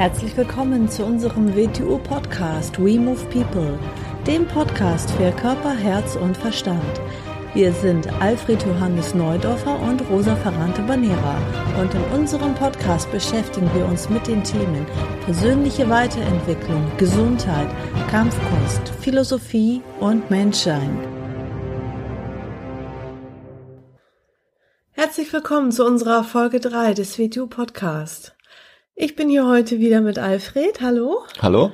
Herzlich willkommen zu unserem WTU-Podcast We Move People, dem Podcast für Körper, Herz und Verstand. Wir sind Alfred Johannes Neudorfer und Rosa Ferrante Banera und in unserem Podcast beschäftigen wir uns mit den Themen persönliche Weiterentwicklung, Gesundheit, Kampfkunst, Philosophie und Menschsein. Herzlich willkommen zu unserer Folge 3 des WTU Podcast. Ich bin hier heute wieder mit Alfred. Hallo. Hallo.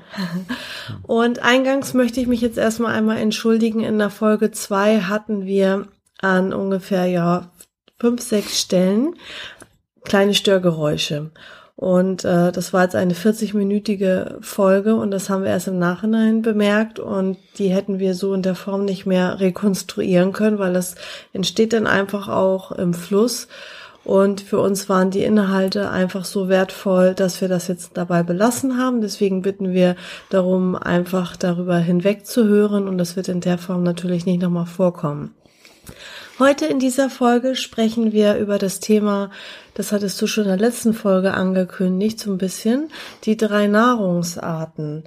Und eingangs möchte ich mich jetzt erstmal einmal entschuldigen. In der Folge zwei hatten wir an ungefähr, ja, fünf, sechs Stellen kleine Störgeräusche. Und äh, das war jetzt eine 40-minütige Folge und das haben wir erst im Nachhinein bemerkt und die hätten wir so in der Form nicht mehr rekonstruieren können, weil das entsteht dann einfach auch im Fluss. Und für uns waren die Inhalte einfach so wertvoll, dass wir das jetzt dabei belassen haben. Deswegen bitten wir darum, einfach darüber hinwegzuhören. Und das wird in der Form natürlich nicht nochmal vorkommen. Heute in dieser Folge sprechen wir über das Thema, das hattest du schon in der letzten Folge angekündigt, so ein bisschen, die drei Nahrungsarten.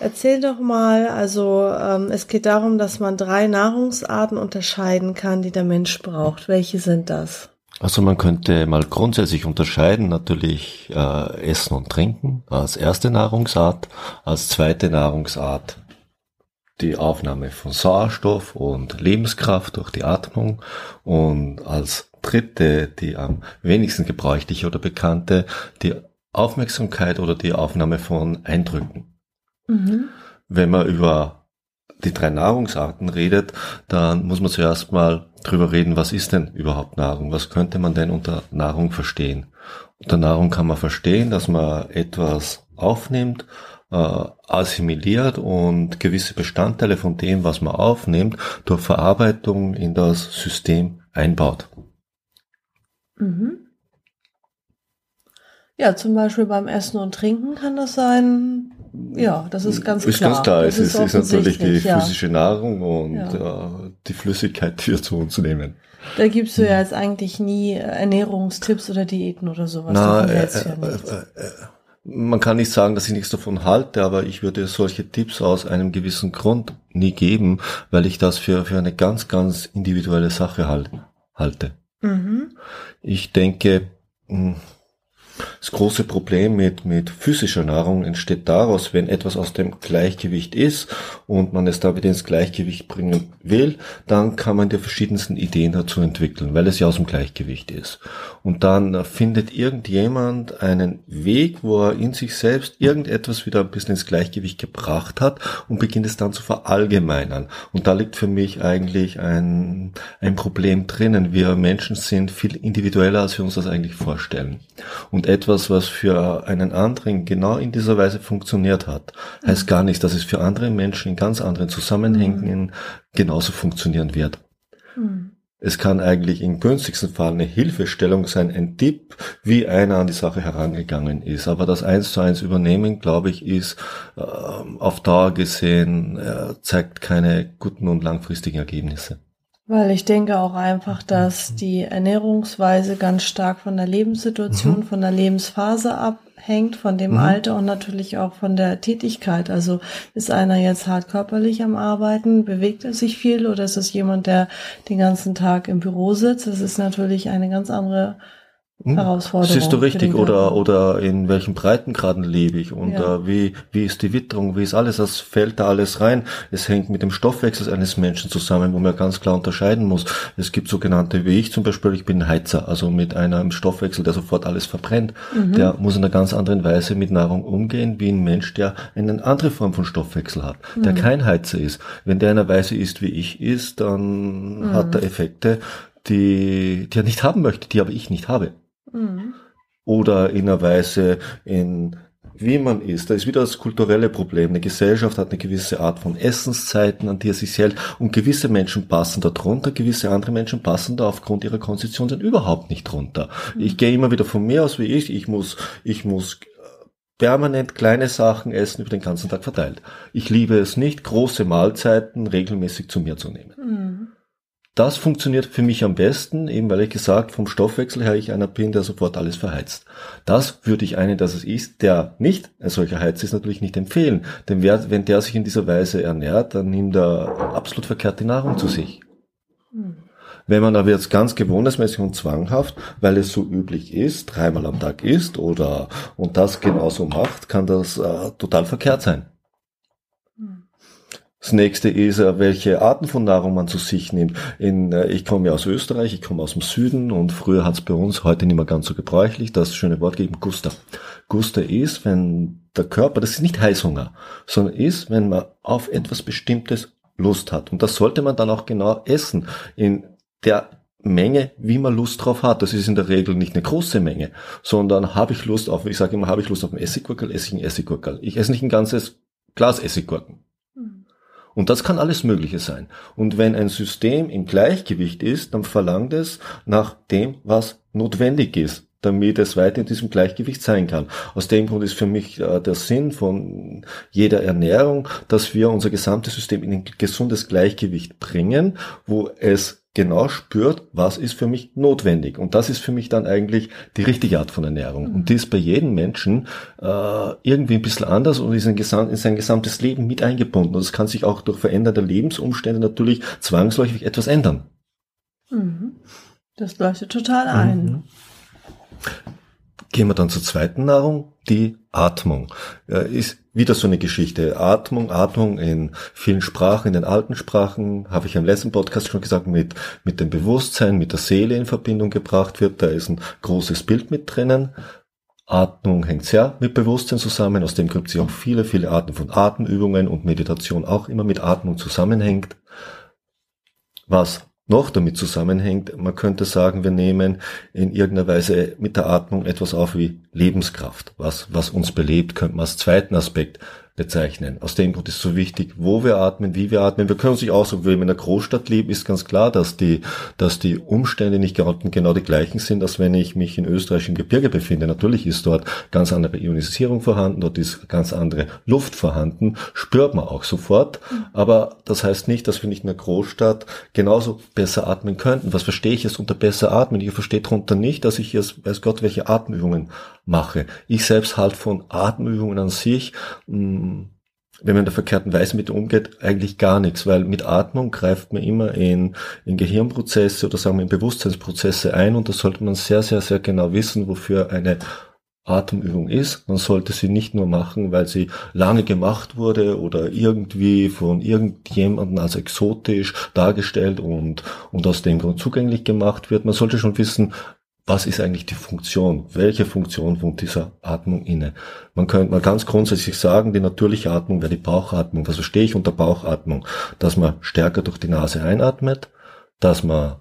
Erzähl doch mal, also ähm, es geht darum, dass man drei Nahrungsarten unterscheiden kann, die der Mensch braucht. Welche sind das? Also man könnte mal grundsätzlich unterscheiden, natürlich äh, Essen und Trinken als erste Nahrungsart, als zweite Nahrungsart die Aufnahme von Sauerstoff und Lebenskraft durch die Atmung und als dritte, die am wenigsten gebräuchliche oder bekannte, die Aufmerksamkeit oder die Aufnahme von Eindrücken. Mhm. Wenn man über die drei Nahrungsarten redet, dann muss man zuerst mal drüber reden, was ist denn überhaupt Nahrung? Was könnte man denn unter Nahrung verstehen? Unter Nahrung kann man verstehen, dass man etwas aufnimmt, äh, assimiliert und gewisse Bestandteile von dem, was man aufnimmt, durch Verarbeitung in das System einbaut. Mhm. Ja, zum Beispiel beim Essen und Trinken kann das sein, ja, das ist ganz ist klar. Ist ganz klar. Das es ist, ist natürlich die ja. physische Nahrung und ja. äh, die Flüssigkeit, die wir zu uns nehmen. Da gibst du ja jetzt eigentlich nie Ernährungstipps oder Diäten oder sowas. Na, äh, äh, äh, man kann nicht sagen, dass ich nichts davon halte, aber ich würde solche Tipps aus einem gewissen Grund nie geben, weil ich das für, für eine ganz, ganz individuelle Sache halt, halte. Mhm. Ich denke, mh, hm, das große Problem mit, mit physischer Nahrung entsteht daraus, wenn etwas aus dem Gleichgewicht ist und man es da wieder ins Gleichgewicht bringen will, dann kann man die verschiedensten Ideen dazu entwickeln, weil es ja aus dem Gleichgewicht ist. Und dann findet irgendjemand einen Weg, wo er in sich selbst irgendetwas wieder ein bisschen ins Gleichgewicht gebracht hat und beginnt es dann zu verallgemeinern. Und da liegt für mich eigentlich ein, ein Problem drinnen. Wir Menschen sind viel individueller, als wir uns das eigentlich vorstellen. Und etwas, was für einen anderen genau in dieser Weise funktioniert hat, heißt gar nicht, dass es für andere Menschen in ganz anderen Zusammenhängen mhm. genauso funktionieren wird. Mhm. Es kann eigentlich im günstigsten Fall eine Hilfestellung sein, ein Tipp, wie einer an die Sache herangegangen ist. Aber das eins zu eins übernehmen, glaube ich, ist äh, auf Dauer gesehen, äh, zeigt keine guten und langfristigen Ergebnisse. Weil ich denke auch einfach, dass die Ernährungsweise ganz stark von der Lebenssituation, mhm. von der Lebensphase abhängt, von dem mhm. Alter und natürlich auch von der Tätigkeit. Also ist einer jetzt hart körperlich am Arbeiten, bewegt er sich viel oder ist es jemand, der den ganzen Tag im Büro sitzt? Das ist natürlich eine ganz andere? Herausforderung. Siehst du richtig oder oder in welchen Breitengraden lebe ich und ja. äh, wie wie ist die Witterung, wie ist alles, das fällt da alles rein. Es hängt mit dem Stoffwechsel eines Menschen zusammen, wo man ganz klar unterscheiden muss. Es gibt sogenannte, wie ich zum Beispiel, ich bin Heizer, also mit einem Stoffwechsel, der sofort alles verbrennt. Mhm. Der muss in einer ganz anderen Weise mit Nahrung umgehen, wie ein Mensch, der eine andere Form von Stoffwechsel hat, der mhm. kein Heizer ist. Wenn der in einer Weise ist, wie ich ist, dann mhm. hat er Effekte, die, die er nicht haben möchte, die aber ich nicht habe. Mhm. Oder in einer Weise, in wie man ist. Da ist wieder das kulturelle Problem. Eine Gesellschaft hat eine gewisse Art von Essenszeiten, an die er sich hält. Und gewisse Menschen passen da drunter, gewisse andere Menschen passen da aufgrund ihrer Konstitution dann überhaupt nicht drunter. Mhm. Ich gehe immer wieder von mir aus wie ich. Ich muss, ich muss permanent kleine Sachen essen über den ganzen Tag verteilt. Ich liebe es nicht, große Mahlzeiten regelmäßig zu mir zu nehmen. Mhm das funktioniert für mich am besten, eben weil ich gesagt, vom Stoffwechsel her ich einer bin, der sofort alles verheizt. Das würde ich einen, dass es ist, der nicht ein solcher Heiz ist, natürlich nicht empfehlen. Denn wer, wenn der sich in dieser Weise ernährt, dann nimmt er absolut verkehrte Nahrung zu sich. Wenn man aber jetzt ganz gewohnheitsmäßig und zwanghaft, weil es so üblich ist, dreimal am Tag isst oder und das genauso macht, kann das äh, total verkehrt sein. Das nächste ist, äh, welche Arten von Nahrung man zu sich nimmt. In, äh, ich komme ja aus Österreich, ich komme aus dem Süden und früher hat es bei uns heute nicht mehr ganz so gebräuchlich, das schöne Wort gegeben, Guster. Guster ist, wenn der Körper, das ist nicht Heißhunger, sondern ist, wenn man auf etwas Bestimmtes Lust hat. Und das sollte man dann auch genau essen. In der Menge, wie man Lust drauf hat. Das ist in der Regel nicht eine große Menge, sondern habe ich Lust auf, ich sage immer, habe ich Lust auf ein Essiggurkel, esse ich ein Essiggurkel. Ich esse nicht ein ganzes Glas Essiggurken. Und das kann alles Mögliche sein. Und wenn ein System im Gleichgewicht ist, dann verlangt es nach dem, was notwendig ist, damit es weiter in diesem Gleichgewicht sein kann. Aus dem Grund ist für mich äh, der Sinn von jeder Ernährung, dass wir unser gesamtes System in ein gesundes Gleichgewicht bringen, wo es genau spürt, was ist für mich notwendig. Und das ist für mich dann eigentlich die richtige Art von Ernährung. Mhm. Und die ist bei jedem Menschen äh, irgendwie ein bisschen anders und ist in, in, sein gesamtes Leben mit eingebunden. Und es kann sich auch durch veränderte Lebensumstände natürlich zwangsläufig etwas ändern. Mhm. Das leuchtet total ein. Mhm. Gehen wir dann zur zweiten Nahrung, die Atmung. Ist wieder so eine Geschichte. Atmung, Atmung in vielen Sprachen, in den alten Sprachen, habe ich im letzten Podcast schon gesagt, mit, mit dem Bewusstsein, mit der Seele in Verbindung gebracht wird. Da ist ein großes Bild mit drinnen. Atmung hängt sehr mit Bewusstsein zusammen. Aus dem gibt es ja auch viele, viele Arten von Atemübungen und Meditation auch immer mit Atmung zusammenhängt. Was noch damit zusammenhängt. Man könnte sagen, wir nehmen in irgendeiner Weise mit der Atmung etwas auf wie Lebenskraft. Was, was uns belebt, könnte man als zweiten Aspekt bezeichnen. Aus dem Grund ist so wichtig, wo wir atmen, wie wir atmen. Wir können uns nicht aussuchen, wenn wir in einer Großstadt leben, ist ganz klar, dass die, dass die Umstände nicht genau die gleichen sind, als wenn ich mich in Österreich im Gebirge befinde. Natürlich ist dort ganz andere Ionisierung vorhanden, dort ist ganz andere Luft vorhanden, spürt man auch sofort. Aber das heißt nicht, dass wir nicht in einer Großstadt genauso besser atmen könnten. Was verstehe ich jetzt unter besser atmen? Ich verstehe darunter nicht, dass ich jetzt, weiß Gott, welche Atemübungen mache. Ich selbst halt von Atemübungen an sich, hm, wenn man in der verkehrten Weise mit umgeht, eigentlich gar nichts, weil mit Atmung greift man immer in, in Gehirnprozesse oder sagen wir in Bewusstseinsprozesse ein und da sollte man sehr, sehr, sehr genau wissen, wofür eine Atemübung ist. Man sollte sie nicht nur machen, weil sie lange gemacht wurde oder irgendwie von irgendjemandem als exotisch dargestellt und, und aus dem Grund zugänglich gemacht wird. Man sollte schon wissen, was ist eigentlich die Funktion? Welche Funktion wohnt dieser Atmung inne? Man könnte mal ganz grundsätzlich sagen, die natürliche Atmung wäre die Bauchatmung. Was verstehe ich unter Bauchatmung? Dass man stärker durch die Nase einatmet, dass man,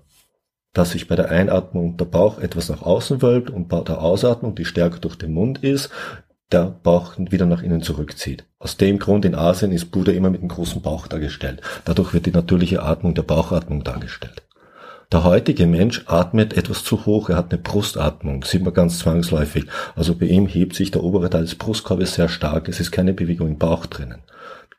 dass sich bei der Einatmung der Bauch etwas nach außen wölbt und bei der Ausatmung, die stärker durch den Mund ist, der Bauch wieder nach innen zurückzieht. Aus dem Grund in Asien ist Buddha immer mit einem großen Bauch dargestellt. Dadurch wird die natürliche Atmung der Bauchatmung dargestellt. Der heutige Mensch atmet etwas zu hoch, er hat eine Brustatmung, sieht man ganz zwangsläufig. Also bei ihm hebt sich der obere Teil des Brustkorbes sehr stark, es ist keine Bewegung im Bauch drinnen.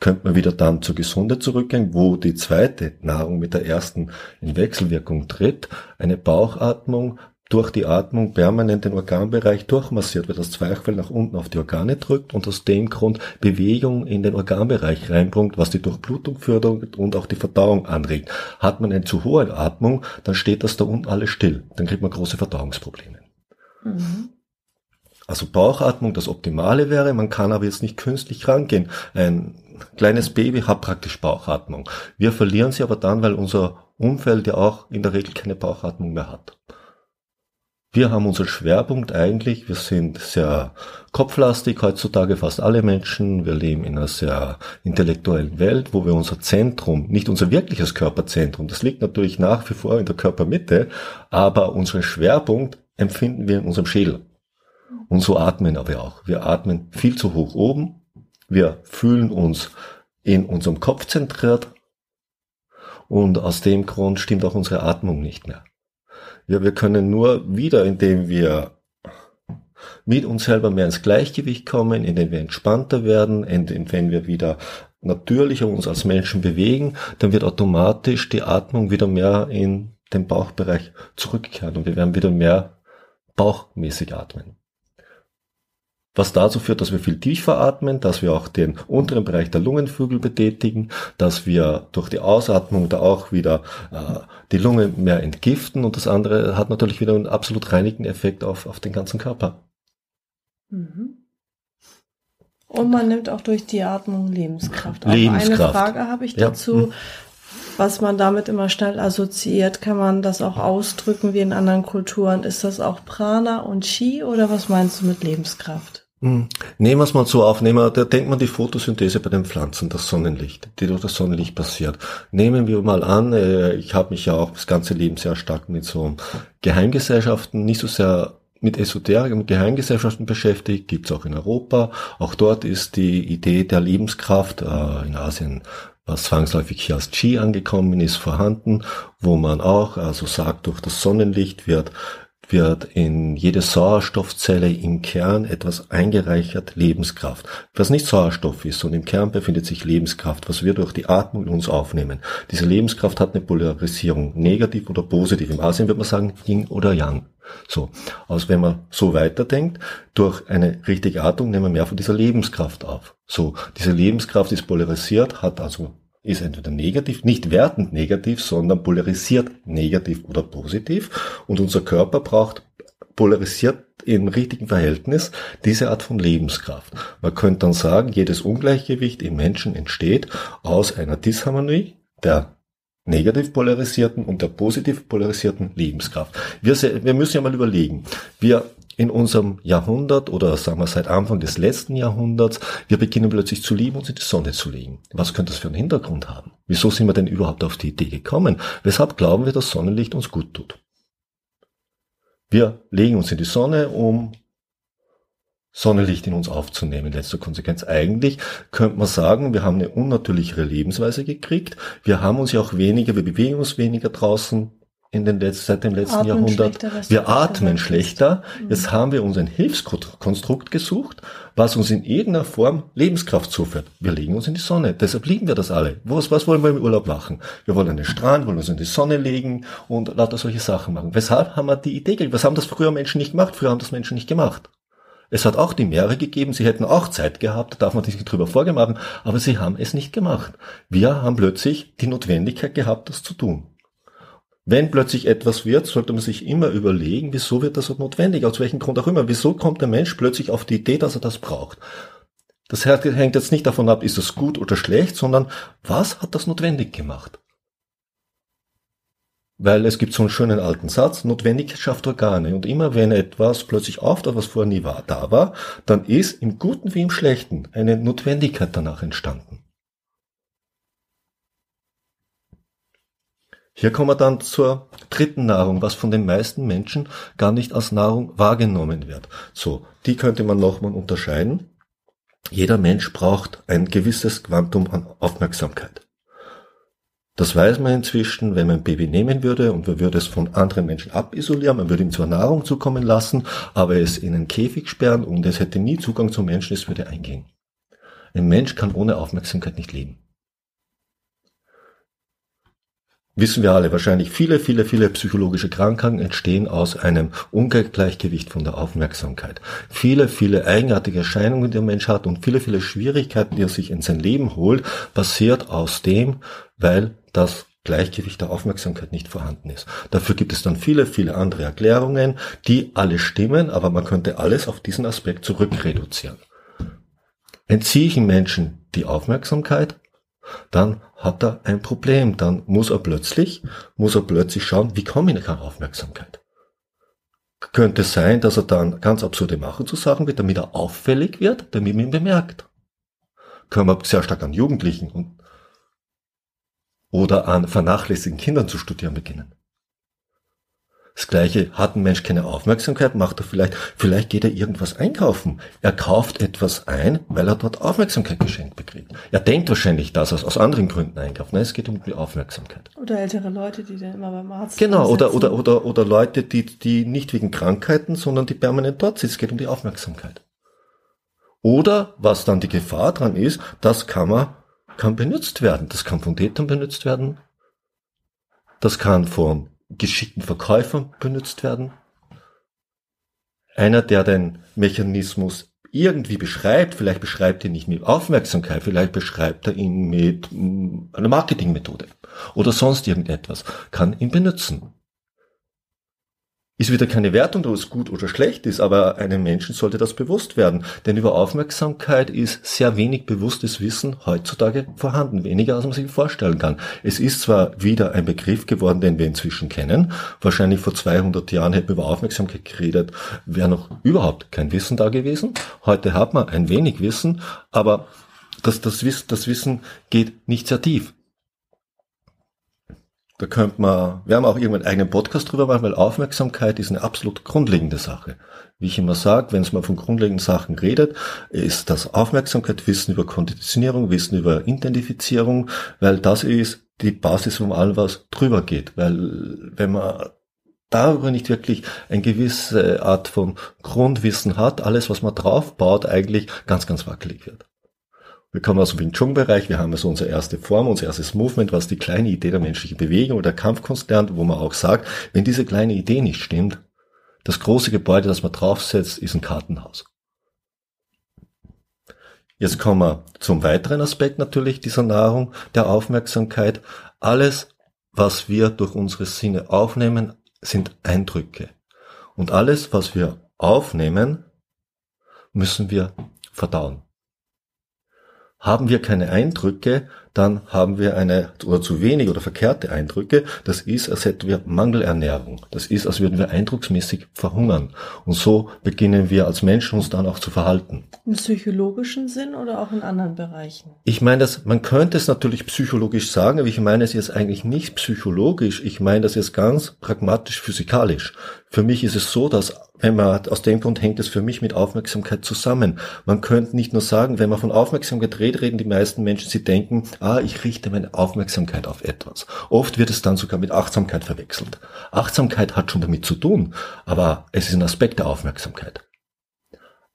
Könnte man wieder dann zur Gesunde zurückgehen, wo die zweite Nahrung mit der ersten in Wechselwirkung tritt, eine Bauchatmung, durch die Atmung permanent den Organbereich durchmassiert, weil das Zwerchfell nach unten auf die Organe drückt und aus dem Grund Bewegung in den Organbereich reinbringt, was die Durchblutung fördert und auch die Verdauung anregt. Hat man eine zu hohe Atmung, dann steht das da unten alles still. Dann kriegt man große Verdauungsprobleme. Mhm. Also Bauchatmung das Optimale wäre, man kann aber jetzt nicht künstlich rangehen. Ein kleines Baby hat praktisch Bauchatmung. Wir verlieren sie aber dann, weil unser Umfeld ja auch in der Regel keine Bauchatmung mehr hat. Wir haben unseren Schwerpunkt eigentlich, wir sind sehr kopflastig heutzutage, fast alle Menschen. Wir leben in einer sehr intellektuellen Welt, wo wir unser Zentrum, nicht unser wirkliches Körperzentrum, das liegt natürlich nach wie vor in der Körpermitte, aber unseren Schwerpunkt empfinden wir in unserem Schädel. Und so atmen wir auch. Wir atmen viel zu hoch oben. Wir fühlen uns in unserem Kopf zentriert. Und aus dem Grund stimmt auch unsere Atmung nicht mehr. Ja, wir können nur wieder, indem wir mit uns selber mehr ins Gleichgewicht kommen, indem wir entspannter werden, indem wir wieder natürlicher uns als Menschen bewegen, dann wird automatisch die Atmung wieder mehr in den Bauchbereich zurückkehren und wir werden wieder mehr bauchmäßig atmen. Was dazu führt, dass wir viel tiefer atmen, dass wir auch den unteren Bereich der Lungenflügel betätigen, dass wir durch die Ausatmung da auch wieder äh, die Lunge mehr entgiften und das andere hat natürlich wieder einen absolut reinigenden Effekt auf, auf den ganzen Körper. Mhm. Und man nimmt auch durch die Atmung Lebenskraft. Lebenskraft. Auch eine Frage habe ich dazu. Ja. Hm. Was man damit immer schnell assoziiert, kann man das auch ausdrücken wie in anderen Kulturen? Ist das auch Prana und Chi oder was meinst du mit Lebenskraft? Hm. Nehmen wir es mal so auf, nehmen wir, da denkt man die Photosynthese bei den Pflanzen, das Sonnenlicht, die durch das Sonnenlicht passiert. Nehmen wir mal an, äh, ich habe mich ja auch das ganze Leben sehr stark mit so Geheimgesellschaften, nicht so sehr mit Esoterik und Geheimgesellschaften beschäftigt, gibt's auch in Europa. Auch dort ist die Idee der Lebenskraft äh, in Asien, was zwangsläufig hier als Qi angekommen ist, vorhanden, wo man auch also sagt, durch das Sonnenlicht wird wird in jede Sauerstoffzelle im Kern etwas eingereichert, Lebenskraft. Was nicht Sauerstoff ist, sondern im Kern befindet sich Lebenskraft, was wir durch die Atmung in uns aufnehmen. Diese Lebenskraft hat eine Polarisierung, negativ oder positiv. Im Asien würde man sagen Yin oder Yang. So, also wenn man so weiterdenkt, durch eine richtige Atmung nehmen wir mehr von dieser Lebenskraft auf. So, diese Lebenskraft ist polarisiert, hat also ist entweder negativ, nicht wertend negativ, sondern polarisiert negativ oder positiv. Und unser Körper braucht polarisiert im richtigen Verhältnis diese Art von Lebenskraft. Man könnte dann sagen, jedes Ungleichgewicht im Menschen entsteht aus einer Disharmonie der negativ polarisierten und der positiv polarisierten Lebenskraft. Wir, wir müssen ja mal überlegen. Wir in unserem Jahrhundert oder sagen wir seit Anfang des letzten Jahrhunderts, wir beginnen plötzlich zu lieben, uns in die Sonne zu legen. Was könnte das für einen Hintergrund haben? Wieso sind wir denn überhaupt auf die Idee gekommen? Weshalb glauben wir, dass Sonnenlicht uns gut tut? Wir legen uns in die Sonne, um Sonnenlicht in uns aufzunehmen. Letzte Konsequenz. Eigentlich könnte man sagen, wir haben eine unnatürlichere Lebensweise gekriegt. Wir haben uns ja auch weniger, wir bewegen uns weniger draußen in den letzten, seit dem letzten atmen Jahrhundert. Wir atmen schlechter. Mhm. Jetzt haben wir uns ein Hilfskonstrukt gesucht, was uns in irgendeiner Form Lebenskraft zuführt. Wir legen uns in die Sonne. Deshalb lieben wir das alle. Was, was wollen wir im Urlaub machen? Wir wollen an den Strand, wollen uns in die Sonne legen und lauter solche Sachen machen. Weshalb haben wir die Idee gekriegt? Was haben das früher Menschen nicht gemacht? Früher haben das Menschen nicht gemacht. Es hat auch die Meere gegeben, sie hätten auch Zeit gehabt, da darf man sich drüber vorgemacht, aber sie haben es nicht gemacht. Wir haben plötzlich die Notwendigkeit gehabt, das zu tun. Wenn plötzlich etwas wird, sollte man sich immer überlegen, wieso wird das notwendig, aus welchem Grund auch immer. Wieso kommt der Mensch plötzlich auf die Idee, dass er das braucht? Das hängt jetzt nicht davon ab, ist das gut oder schlecht, sondern was hat das notwendig gemacht? Weil es gibt so einen schönen alten Satz, Notwendigkeit schafft Organe. Und immer wenn etwas plötzlich auftaucht, was vorher nie war, da war, dann ist im Guten wie im Schlechten eine Notwendigkeit danach entstanden. Hier kommen wir dann zur dritten Nahrung, was von den meisten Menschen gar nicht als Nahrung wahrgenommen wird. So, die könnte man nochmal unterscheiden. Jeder Mensch braucht ein gewisses Quantum an Aufmerksamkeit. Das weiß man inzwischen, wenn man ein Baby nehmen würde und man würde es von anderen Menschen abisolieren, man würde ihm zwar Nahrung zukommen lassen, aber es in einen Käfig sperren und es hätte nie Zugang zum Menschen, es würde eingehen. Ein Mensch kann ohne Aufmerksamkeit nicht leben wissen wir alle wahrscheinlich, viele, viele, viele psychologische Krankheiten entstehen aus einem Ungleichgewicht von der Aufmerksamkeit. Viele, viele eigenartige Erscheinungen, die der Mensch hat und viele, viele Schwierigkeiten, die er sich in sein Leben holt, basiert aus dem, weil das Gleichgewicht der Aufmerksamkeit nicht vorhanden ist. Dafür gibt es dann viele, viele andere Erklärungen, die alle stimmen, aber man könnte alles auf diesen Aspekt zurückreduzieren. Entziehe ich Menschen die Aufmerksamkeit, dann hat er ein Problem. Dann muss er plötzlich, muss er plötzlich schauen, wie komme ich an Aufmerksamkeit? Könnte sein, dass er dann ganz absurde Machen zu sagen wird, damit er auffällig wird, damit man ihn bemerkt. Können wir sehr stark an Jugendlichen und oder an vernachlässigen Kindern zu studieren beginnen. Das gleiche, hat ein Mensch keine Aufmerksamkeit, macht er vielleicht, vielleicht geht er irgendwas einkaufen. Er kauft etwas ein, weil er dort Aufmerksamkeit geschenkt bekriegt. Er denkt wahrscheinlich, dass er es aus anderen Gründen einkauft. Nein, es geht um die Aufmerksamkeit. Oder ältere Leute, die dann immer beim Arzt Genau, oder, oder, oder, oder Leute, die, die nicht wegen Krankheiten, sondern die permanent dort sitzen. Es geht um die Aufmerksamkeit. Oder, was dann die Gefahr dran ist, das kann man kann benutzt werden. Das kann von Tätern benutzt werden. Das kann von geschickten Verkäufern benutzt werden. Einer, der den Mechanismus irgendwie beschreibt, vielleicht beschreibt er nicht mit Aufmerksamkeit, vielleicht beschreibt er ihn mit mm, einer Marketingmethode oder sonst irgendetwas, kann ihn benutzen ist wieder keine Wertung, ob es gut oder schlecht ist, aber einem Menschen sollte das bewusst werden. Denn über Aufmerksamkeit ist sehr wenig bewusstes Wissen heutzutage vorhanden, weniger als man sich vorstellen kann. Es ist zwar wieder ein Begriff geworden, den wir inzwischen kennen. Wahrscheinlich vor 200 Jahren hätten wir über Aufmerksamkeit geredet, wäre noch überhaupt kein Wissen da gewesen. Heute hat man ein wenig Wissen, aber das, das, das Wissen geht nicht sehr tief. Da könnte man, wir haben auch irgendwann einen eigenen Podcast drüber machen, weil Aufmerksamkeit ist eine absolut grundlegende Sache. Wie ich immer sage, wenn es mal von grundlegenden Sachen redet, ist das Aufmerksamkeit, Wissen über Konditionierung, Wissen über Identifizierung, weil das ist die Basis, um allem was drüber geht. Weil wenn man darüber nicht wirklich eine gewisse Art von Grundwissen hat, alles, was man drauf baut, eigentlich ganz, ganz wackelig wird. Wir kommen aus dem Wing Chun Bereich. Wir haben also unsere erste Form, unser erstes Movement, was die kleine Idee der menschlichen Bewegung oder Kampfkunst lernt, wo man auch sagt, wenn diese kleine Idee nicht stimmt, das große Gebäude, das man draufsetzt, ist ein Kartenhaus. Jetzt kommen wir zum weiteren Aspekt natürlich dieser Nahrung, der Aufmerksamkeit. Alles, was wir durch unsere Sinne aufnehmen, sind Eindrücke. Und alles, was wir aufnehmen, müssen wir verdauen. Haben wir keine Eindrücke, dann haben wir eine oder zu wenig oder verkehrte Eindrücke. Das ist, als hätten wir Mangelernährung. Das ist, als würden wir eindrucksmäßig verhungern. Und so beginnen wir als Menschen uns dann auch zu verhalten. Im psychologischen Sinn oder auch in anderen Bereichen? Ich meine, das, man könnte es natürlich psychologisch sagen, aber ich meine es jetzt eigentlich nicht psychologisch. Ich meine das jetzt ganz pragmatisch physikalisch. Für mich ist es so, dass wenn man, aus dem Grund hängt es für mich mit Aufmerksamkeit zusammen. Man könnte nicht nur sagen, wenn man von Aufmerksamkeit redet, reden die meisten Menschen, sie denken, ah, ich richte meine Aufmerksamkeit auf etwas. Oft wird es dann sogar mit Achtsamkeit verwechselt. Achtsamkeit hat schon damit zu tun, aber es ist ein Aspekt der Aufmerksamkeit.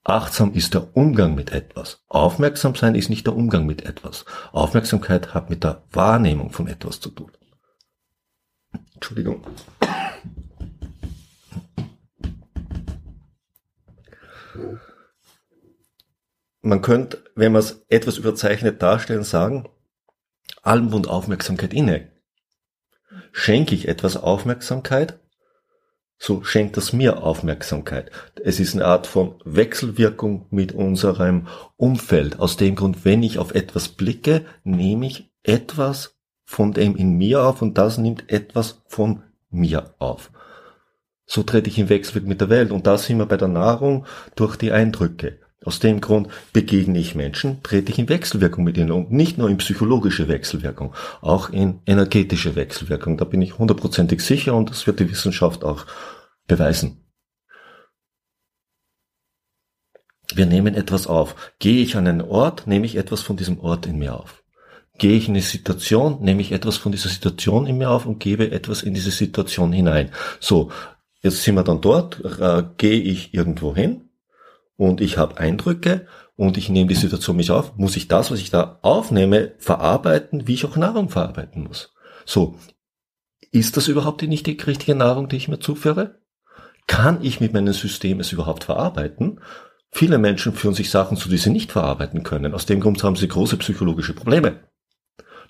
Achtsam ist der Umgang mit etwas. Aufmerksam sein ist nicht der Umgang mit etwas. Aufmerksamkeit hat mit der Wahrnehmung von etwas zu tun. Entschuldigung. Man könnte, wenn man es etwas überzeichnet darstellen, sagen, allem wohnt Aufmerksamkeit inne. Schenke ich etwas Aufmerksamkeit, so schenkt das mir Aufmerksamkeit. Es ist eine Art von Wechselwirkung mit unserem Umfeld. Aus dem Grund, wenn ich auf etwas blicke, nehme ich etwas von dem in mir auf und das nimmt etwas von mir auf. So trete ich in Wechselwirkung mit der Welt und da sind wir bei der Nahrung durch die Eindrücke. Aus dem Grund begegne ich Menschen, trete ich in Wechselwirkung mit ihnen und nicht nur in psychologische Wechselwirkung, auch in energetische Wechselwirkung. Da bin ich hundertprozentig sicher und das wird die Wissenschaft auch beweisen. Wir nehmen etwas auf. Gehe ich an einen Ort, nehme ich etwas von diesem Ort in mir auf. Gehe ich in eine Situation, nehme ich etwas von dieser Situation in mir auf und gebe etwas in diese Situation hinein. So, jetzt sind wir dann dort, äh, gehe ich irgendwo hin, und ich habe Eindrücke und ich nehme die Situation mich auf, muss ich das, was ich da aufnehme, verarbeiten, wie ich auch Nahrung verarbeiten muss. So, ist das überhaupt die nicht die richtige Nahrung, die ich mir zuführe? Kann ich mit meinem System es überhaupt verarbeiten? Viele Menschen führen sich Sachen zu, die sie nicht verarbeiten können. Aus dem Grund haben sie große psychologische Probleme.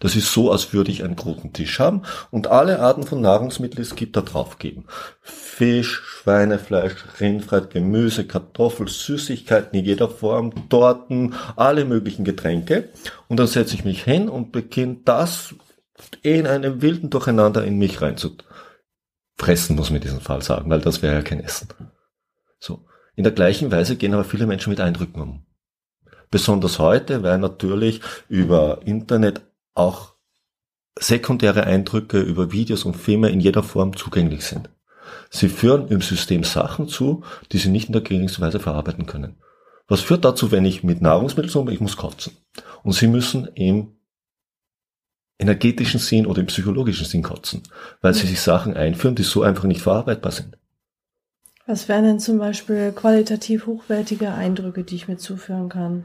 Das ist so, als würde ich einen großen Tisch haben und alle Arten von Nahrungsmitteln es gibt, da drauf geben. Fisch, Schweinefleisch, Rindfleisch, Gemüse, Kartoffel, Süßigkeiten in jeder Form, Torten, alle möglichen Getränke. Und dann setze ich mich hin und beginne das in einem wilden Durcheinander in mich rein zu fressen, muss man in diesem Fall sagen, weil das wäre ja kein Essen. So. In der gleichen Weise gehen aber viele Menschen mit Eindrücken um. Besonders heute, weil natürlich über Internet auch sekundäre Eindrücke über Videos und Filme in jeder Form zugänglich sind. Sie führen im System Sachen zu, die sie nicht in der geringsten Weise verarbeiten können. Was führt dazu, wenn ich mit Nahrungsmitteln umgehe, ich muss kotzen. Und sie müssen im energetischen Sinn oder im psychologischen Sinn kotzen, weil sie sich Sachen einführen, die so einfach nicht verarbeitbar sind. Was wären denn zum Beispiel qualitativ hochwertige Eindrücke, die ich mir zuführen kann?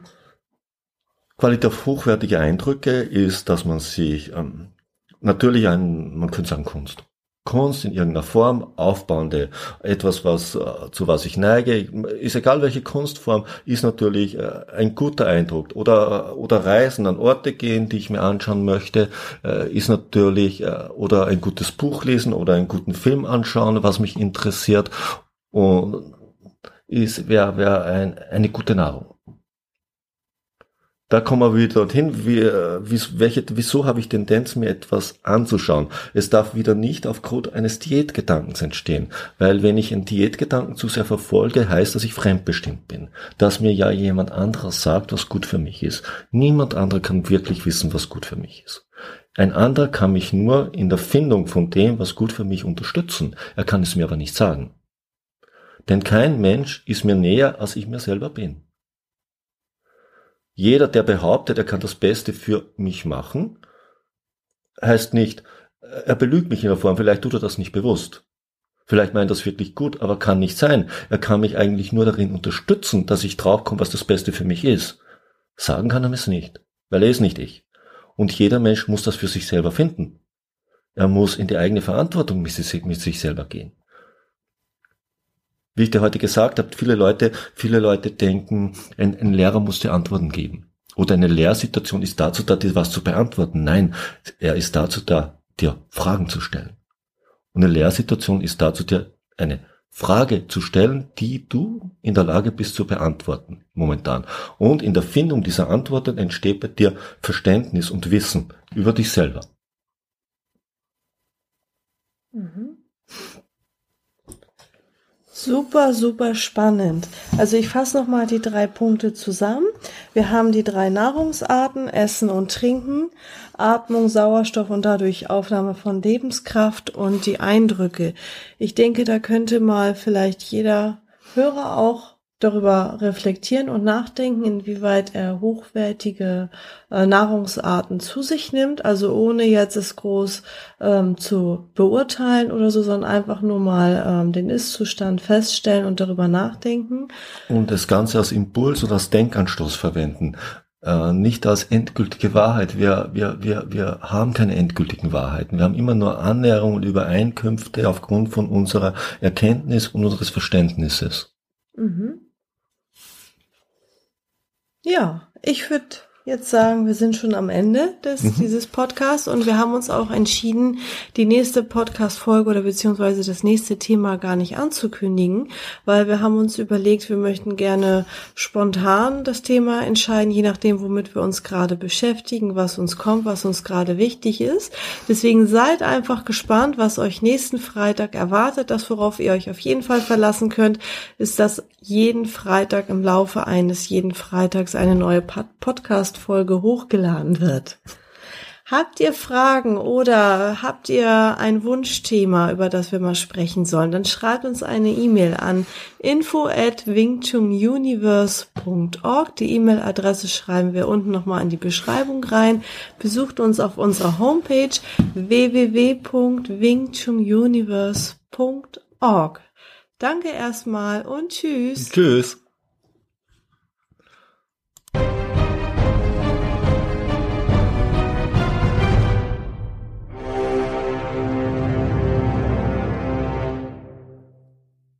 Qualitativ hochwertige Eindrücke ist, dass man sich ähm, natürlich ein, man könnte sagen Kunst. Kunst in irgendeiner Form, aufbauende, etwas, was, äh, zu was ich neige, ist egal welche Kunstform, ist natürlich äh, ein guter Eindruck. Oder, oder Reisen an Orte gehen, die ich mir anschauen möchte, äh, ist natürlich, oder ein gutes Buch lesen oder einen guten Film anschauen, was mich interessiert, und ist, wäre, wäre ein, eine gute Nahrung da kommen wir wieder dorthin, wie, wie, welche, wieso habe ich Tendenz, mir etwas anzuschauen? Es darf wieder nicht aufgrund eines Diätgedankens entstehen, weil wenn ich einen Diätgedanken zu sehr verfolge, heißt, dass ich fremdbestimmt bin, dass mir ja jemand anderes sagt, was gut für mich ist. Niemand anderer kann wirklich wissen, was gut für mich ist. Ein anderer kann mich nur in der Findung von dem, was gut für mich unterstützen. Er kann es mir aber nicht sagen. Denn kein Mensch ist mir näher, als ich mir selber bin. Jeder, der behauptet, er kann das Beste für mich machen, heißt nicht, er belügt mich in der Form, vielleicht tut er das nicht bewusst. Vielleicht meint er das wirklich gut, aber kann nicht sein. Er kann mich eigentlich nur darin unterstützen, dass ich draufkomme, was das Beste für mich ist. Sagen kann er es nicht, weil er ist nicht ich. Und jeder Mensch muss das für sich selber finden. Er muss in die eigene Verantwortung mit sich selber gehen wie ich dir heute gesagt habe, viele Leute, viele Leute denken, ein, ein Lehrer muss dir Antworten geben. Oder eine Lehrsituation ist dazu da, dir was zu beantworten. Nein, er ist dazu da, dir Fragen zu stellen. Und eine Lehrsituation ist dazu dir eine Frage zu stellen, die du in der Lage bist zu beantworten, momentan. Und in der Findung dieser Antworten entsteht bei dir Verständnis und Wissen über dich selber. Mhm. Super, super spannend. Also ich fasse nochmal die drei Punkte zusammen. Wir haben die drei Nahrungsarten, Essen und Trinken, Atmung, Sauerstoff und dadurch Aufnahme von Lebenskraft und die Eindrücke. Ich denke, da könnte mal vielleicht jeder Hörer auch darüber reflektieren und nachdenken, inwieweit er hochwertige äh, Nahrungsarten zu sich nimmt, also ohne jetzt es groß ähm, zu beurteilen oder so, sondern einfach nur mal ähm, den Ist-Zustand feststellen und darüber nachdenken. Und das Ganze als Impuls oder als Denkanstoß verwenden. Äh, nicht als endgültige Wahrheit. Wir, wir, wir, wir haben keine endgültigen Wahrheiten. Wir haben immer nur Annäherungen und Übereinkünfte aufgrund von unserer Erkenntnis und unseres Verständnisses. Mhm. Ja, ich würde jetzt sagen, wir sind schon am Ende des, mhm. dieses Podcasts und wir haben uns auch entschieden, die nächste Podcast-Folge oder beziehungsweise das nächste Thema gar nicht anzukündigen, weil wir haben uns überlegt, wir möchten gerne spontan das Thema entscheiden, je nachdem, womit wir uns gerade beschäftigen, was uns kommt, was uns gerade wichtig ist. Deswegen seid einfach gespannt, was euch nächsten Freitag erwartet. Das, worauf ihr euch auf jeden Fall verlassen könnt, ist, dass jeden Freitag im Laufe eines jeden Freitags eine neue Podcast-Folge hochgeladen wird. Habt ihr Fragen oder habt ihr ein Wunschthema, über das wir mal sprechen sollen, dann schreibt uns eine E-Mail an info at wingchunguniverse.org. Die E-Mail-Adresse schreiben wir unten nochmal in die Beschreibung rein. Besucht uns auf unserer Homepage www.wingchunguniverse.org. Danke erstmal und tschüss. Tschüss.